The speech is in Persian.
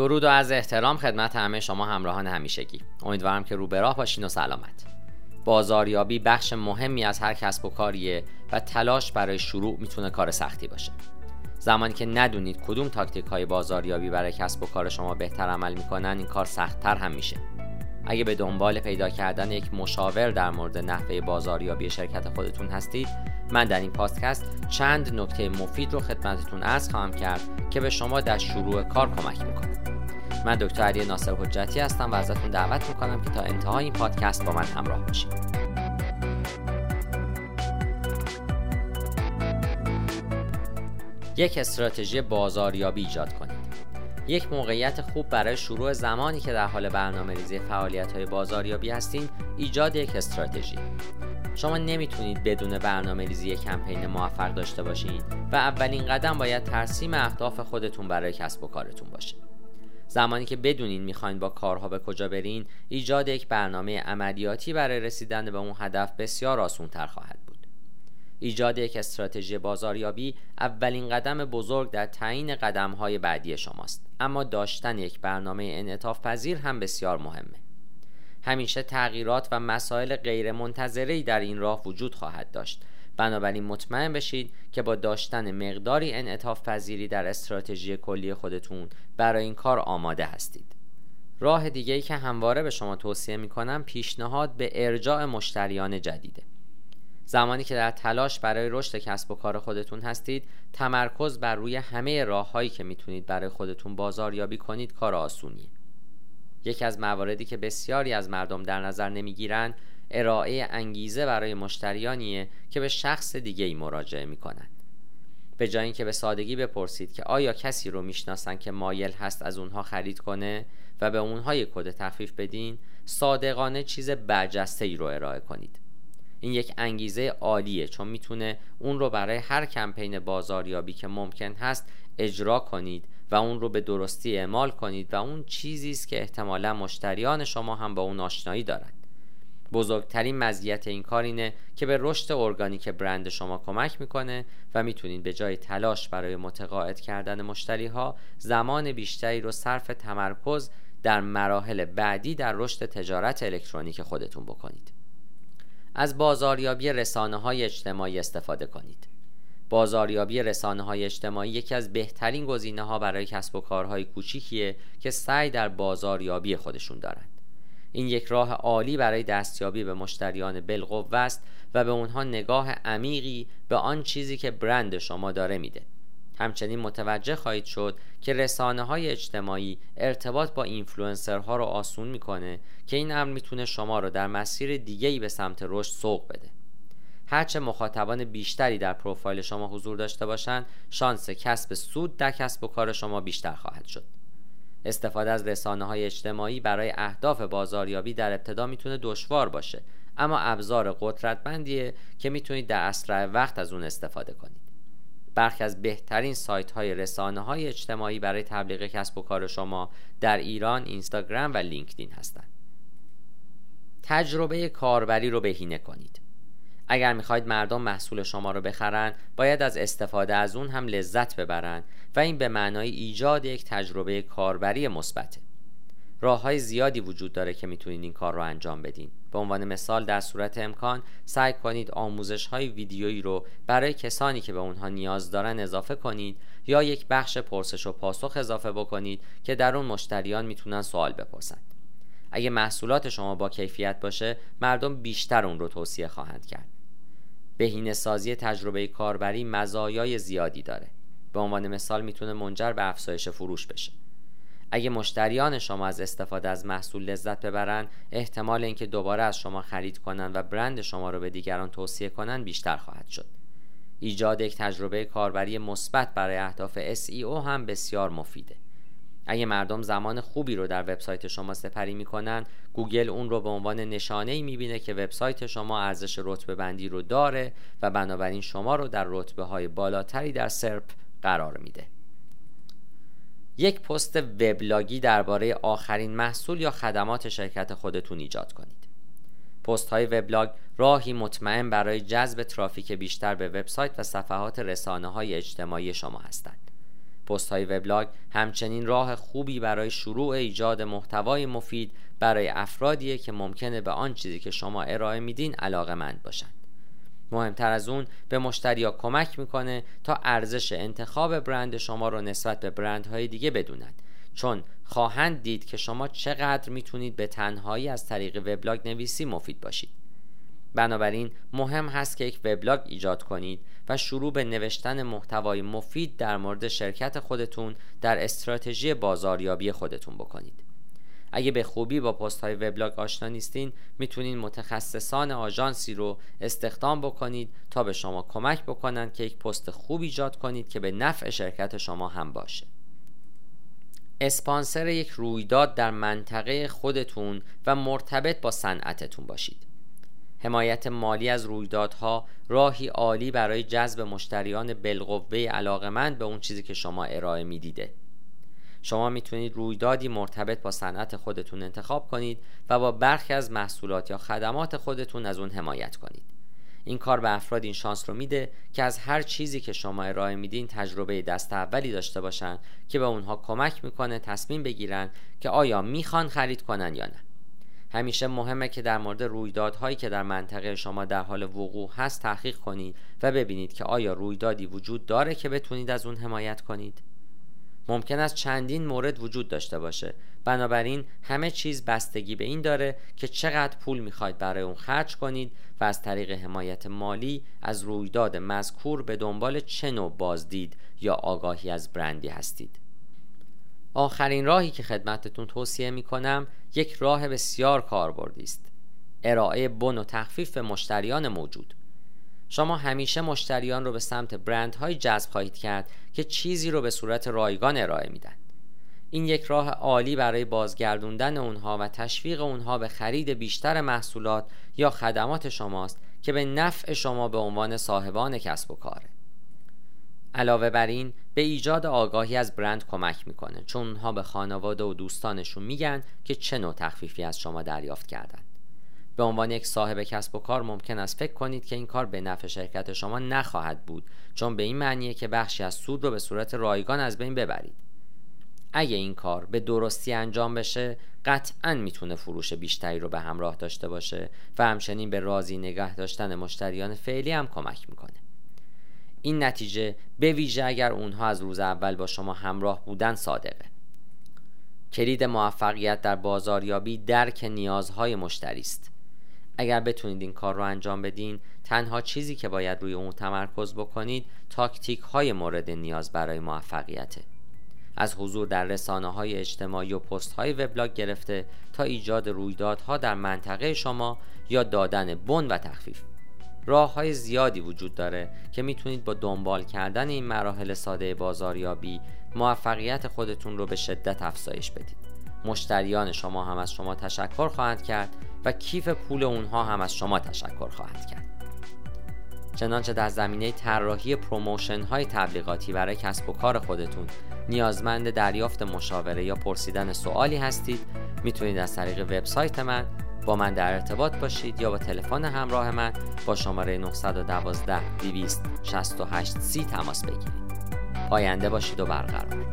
درود و از احترام خدمت همه شما همراهان همیشگی. امیدوارم که رو به راه باشین و سلامت. بازاریابی بخش مهمی از هر کسب و کاریه و تلاش برای شروع می‌تونه کار سختی باشه. زمانی که ندونید کدوم تاکتیک های بازاریابی برای کسب و کار شما بهتر عمل می‌کنن این کار سختتر هم میشه. اگه به دنبال پیدا کردن یک مشاور در مورد نحوه بازاریابی شرکت خودتون هستید من در این پادکست چند نکته مفید رو خدمتتون عرض خواهم کرد که به شما در شروع کار کمک می‌کنه. من دکتر علی ناصر حجتی هستم و ازتون دعوت می‌کنم که تا انتهای این پادکست با من همراه باشید. یک استراتژی بازاریابی ایجاد کنید. یک موقعیت خوب برای شروع زمانی که در حال برنامه ریزی فعالیت های بازاریابی هستین ایجاد یک استراتژی. شما نمی‌تونید بدون برنامه ریزی کمپین موفق داشته باشین و اولین قدم باید ترسیم اهداف خودتون برای کسب و کارتون باشه. زمانی که بدونین می‌خواین با کارها به کجا برین ایجاد یک برنامه عملیاتی برای رسیدن به اون هدف بسیار آسون تر خواهد بود. ایجاد یک استراتژی بازاریابی اولین قدم بزرگ در تعیین قدمهای بعدی شماست اما داشتن یک برنامه انعطاف پذیر هم بسیار مهمه. همیشه تغییرات و مسائل غیرمنتظره‌ای در این راه وجود خواهد داشت. بنابراین مطمئن بشید که با داشتن مقداری انعطاف پذیری در استراتژی کلی خودتون برای این کار آماده هستید. راه دیگه ای که همواره به شما توصیه می کنم پیشنهاد به ارجاع مشتریان جدیده. زمانی که در تلاش برای رشد کسب و کار خودتون هستید تمرکز بر روی همه راههایی که می‌تونید برای خودتون بازاریابی کنید کار آسونیه. یکی از مواردی که بسیاری از مردم در نظر نمی‌گیرند ارائه انگیزه برای مشتریانیه که به شخص دیگه ای مراجعه می‌کنند. به جای اینکه به سادگی بپرسید که آیا کسی رو می‌شناسن که مایل هست از اونها خرید کنه و به اونها یک کد تخفیف بدین صادقانه چیز برجسته ای رو ارائه کنید. این یک انگیزه عالیه چون می‌تونه اون رو برای هر کمپین بازاریابی که ممکن هست اجرا کنید و اون رو به درستی اعمال کنید و اون چیزی است که احتمالا مشتریان شما هم با اون آشنایی دارند بزرگترین مزیت این کار اینه که به رشد ارگانیک برند شما کمک می‌کنه و می‌تونید به جای تلاش برای متقاعد کردن مشتری ها زمان بیشتری رو صرف تمرکز در مراحل بعدی در رشد تجارت الکترونیک خودتون بکنید. از بازاریابی رسانه های اجتماعی استفاده کنید. بازاریابی رسانه های اجتماعی یکی از بهترین گزینه ها برای کسب و کارهای کوچیکیه که سعی در بازاریابی خودشون دارند این یک راه عالی برای دستیابی به مشتریان بالقوه است و به اونها نگاه عمیقی به آن چیزی که برند شما داره میده. همچنین متوجه خواهید شد که رسانه های اجتماعی ارتباط با اینفلوئنسرها رو آسون می‌کنه که این امر می‌تونه شما رو در مسیر دیگه‌ای به سمت رشد سوق بده. هرچه مخاطبان بیشتری در پروفایل شما حضور داشته باشند شانس کسب سود در کسب و کار شما بیشتر خواهد شد. استفاده از رسانه های اجتماعی برای اهداف بازاریابی در ابتدا می‌تونه دشوار باشه. اما ابزار قدرتمندیه که می‌تونید در اسرع وقت از اون استفاده کنید. برخی از بهترین سایت های رسانه های اجتماعی برای تبلیغ کسب و کار شما در ایران اینستاگرام و لینکدین هستند. تجربه کاربری رو بهینه کنید. اگر می‌خواید مردم محصول شما رو بخرن باید از استفاده از اون هم لذت ببرن و این به معنای ایجاد یک تجربه کاربری مثبته. راه های زیادی وجود داره که می‌تونید این کار رو انجام بدین. به عنوان مثال در صورت امکان سعی کنید آموزش های ویدیویی رو برای کسانی که به اونها نیاز دارن اضافه کنید یا یک بخش پرسش و پاسخ اضافه بکنید که در اون مشتریان می‌تونن سوال بپرسند اگه محصولات شما با کیفیت باشه مردم بیشتر اون رو توصیه خواهند کرد. بهینه سازی تجربه کاربری مزایای زیادی داره. به عنوان مثال می‌تونه منجر به افزایش فروش بشه. اگه مشتریان شما از استفاده از محصول لذت ببرن احتمال اینکه دوباره از شما خرید کنن و برند شما رو به دیگران توصیه کنن بیشتر خواهد شد. ایجاد یک تجربه کاربری مثبت برای اهداف SEO هم بسیار مفیده. اگه مردم زمان خوبی رو در وبسایت شما سپری می‌کنن گوگل اون رو به عنوان نشانه ای می‌بینه که وبسایت شما ارزش رتبه بندی رو داره و بنابراین شما رو در رتبه های بالاتری در SERP قرار میده. یک پست وبلاگی درباره آخرین محصول یا خدمات شرکت خودتون ایجاد کنید. پست های وبلاگ راهی مطمئن برای جذب ترافیک بیشتر به وبسایت و صفحات رسانه های اجتماعی شما هستند. پست های وبلاگ همچنین راه خوبی برای شروع ایجاد محتوای مفید برای افرادیه که ممکنه به آن چیزی که شما ارائه میدین علاقه مند باشند. مهمتر از اون به مشتریا کمک می‌کنه تا ارزش انتخاب برند شما رو نسبت به برندهای دیگه بدونند چون خواهند دید که شما چقدر می‌تونید به تنهایی از طریق وبلاگ نویسی مفید باشید بنابراین مهم هست که یک وبلاگ ایجاد کنید و شروع به نوشتن محتوای مفید در مورد شرکت خودتون در استراتژی بازاریابی خودتون بکنید. اگه به خوبی با پست های وبلاگ آشنا نیستین می‌تونین متخصصان آژانسی رو استخدام بکنید تا به شما کمک بکنن که یک پست خوب ایجاد کنید که به نفع شرکت شما هم باشه. اسپانسر یک رویداد در منطقه خودتون و مرتبط با صنعتتون باشید. حمایت مالی از رویدادها راهی عالی برای جذب مشتریان بالقوه علاقمند به اون چیزی که شما ارائه می‌دیده. شما می‌تونید رویدادی مرتبط با صنعت خودتون انتخاب کنید و با برخی از محصولات یا خدمات خودتون از اون حمایت کنید. این کار به افراد این شانس رو میده که از هر چیزی که شما ارائه میدین تجربه دست اولی داشته باشن که به اونها کمک می‌کنه تصمیم بگیرن که آیا می‌خوان خرید کنن یا نه. همیشه مهمه که در مورد رویدادهایی که در منطقه شما در حال وقوع هست تحقیق کنید و ببینید که آیا رویدادی وجود داره که بتونید از اون حمایت کنید. ممکن است چندین مورد وجود داشته باشه. بنابراین همه چیز بستگی به این داره که چقدر پول می‌خواید برای اون خرج کنید و از طریق حمایت مالی از رویداد مذکور به دنبال چه نوع بازدید یا آگاهی از برندی هستید. آخرین راهی که خدمتتون توصیه می‌کنم یک راه بسیار کاربردی است. ارائه بن و تخفیف به مشتریان موجود. شما همیشه مشتریان رو به سمت برندهایی جذب خواهید کرد که چیزی رو به صورت رایگان ارائه میدن. این یک راه عالی برای بازگردوندن اونها و تشویق اونها به خرید بیشتر محصولات یا خدمات شماست که به نفع شما به عنوان صاحبان کسب و کاره. علاوه بر این به ایجاد آگاهی از برند کمک می‌کنه چون اونها به خانواده و دوستانشون میگن که چه نوع تخفیفی از شما دریافت کردن. به عنوان یک صاحب کسب و کار ممکن است فکر کنید که این کار به نفع شرکت شما نخواهد بود چون به این معنیه که بخشی از سود رو به صورت رایگان از بین ببرید. اگه این کار به درستی انجام بشه قطعا می‌تونه فروش بیشتری رو به همراه داشته باشه و همچنین به راضی نگه داشتن مشتریان فعلی هم کمک می‌کنه. این نتیجه به ویژه اگر اونها از روز اول با شما همراه بودن صادقه. کلید موفقیت در بازاریابی درک نیازهای مشتری است. اگر بتونید این کار رو انجام بدین تنها چیزی که باید روی اون تمرکز بکنید تاکتیک های مورد نیاز برای موفقیته از حضور در رسانه های اجتماعی و پست های وبلاگ گرفته تا ایجاد رویدادها در منطقه شما یا دادن بن و تخفیف. راه های زیادی وجود داره که می‌تونید با دنبال کردن این مراحل ساده بازاریابی موفقیت خودتون رو به شدت افزایش بدید. مشتریان شما هم از شما تشکر خواهند کرد و کیف پول اونها هم از شما تشکر خواهد کرد. چنانچه در زمینه طراحی promotion های تبلیغاتی برای کسب و کار خودتون نیازمند دریافت مشاوره یا پرسیدن سوالی هستید می‌تونید از طریق وبسایت من با من در ارتباط باشید یا با تلفن همراه من با شماره 912 268 سی تماس بگیرید. پاینده باشید و برقرار.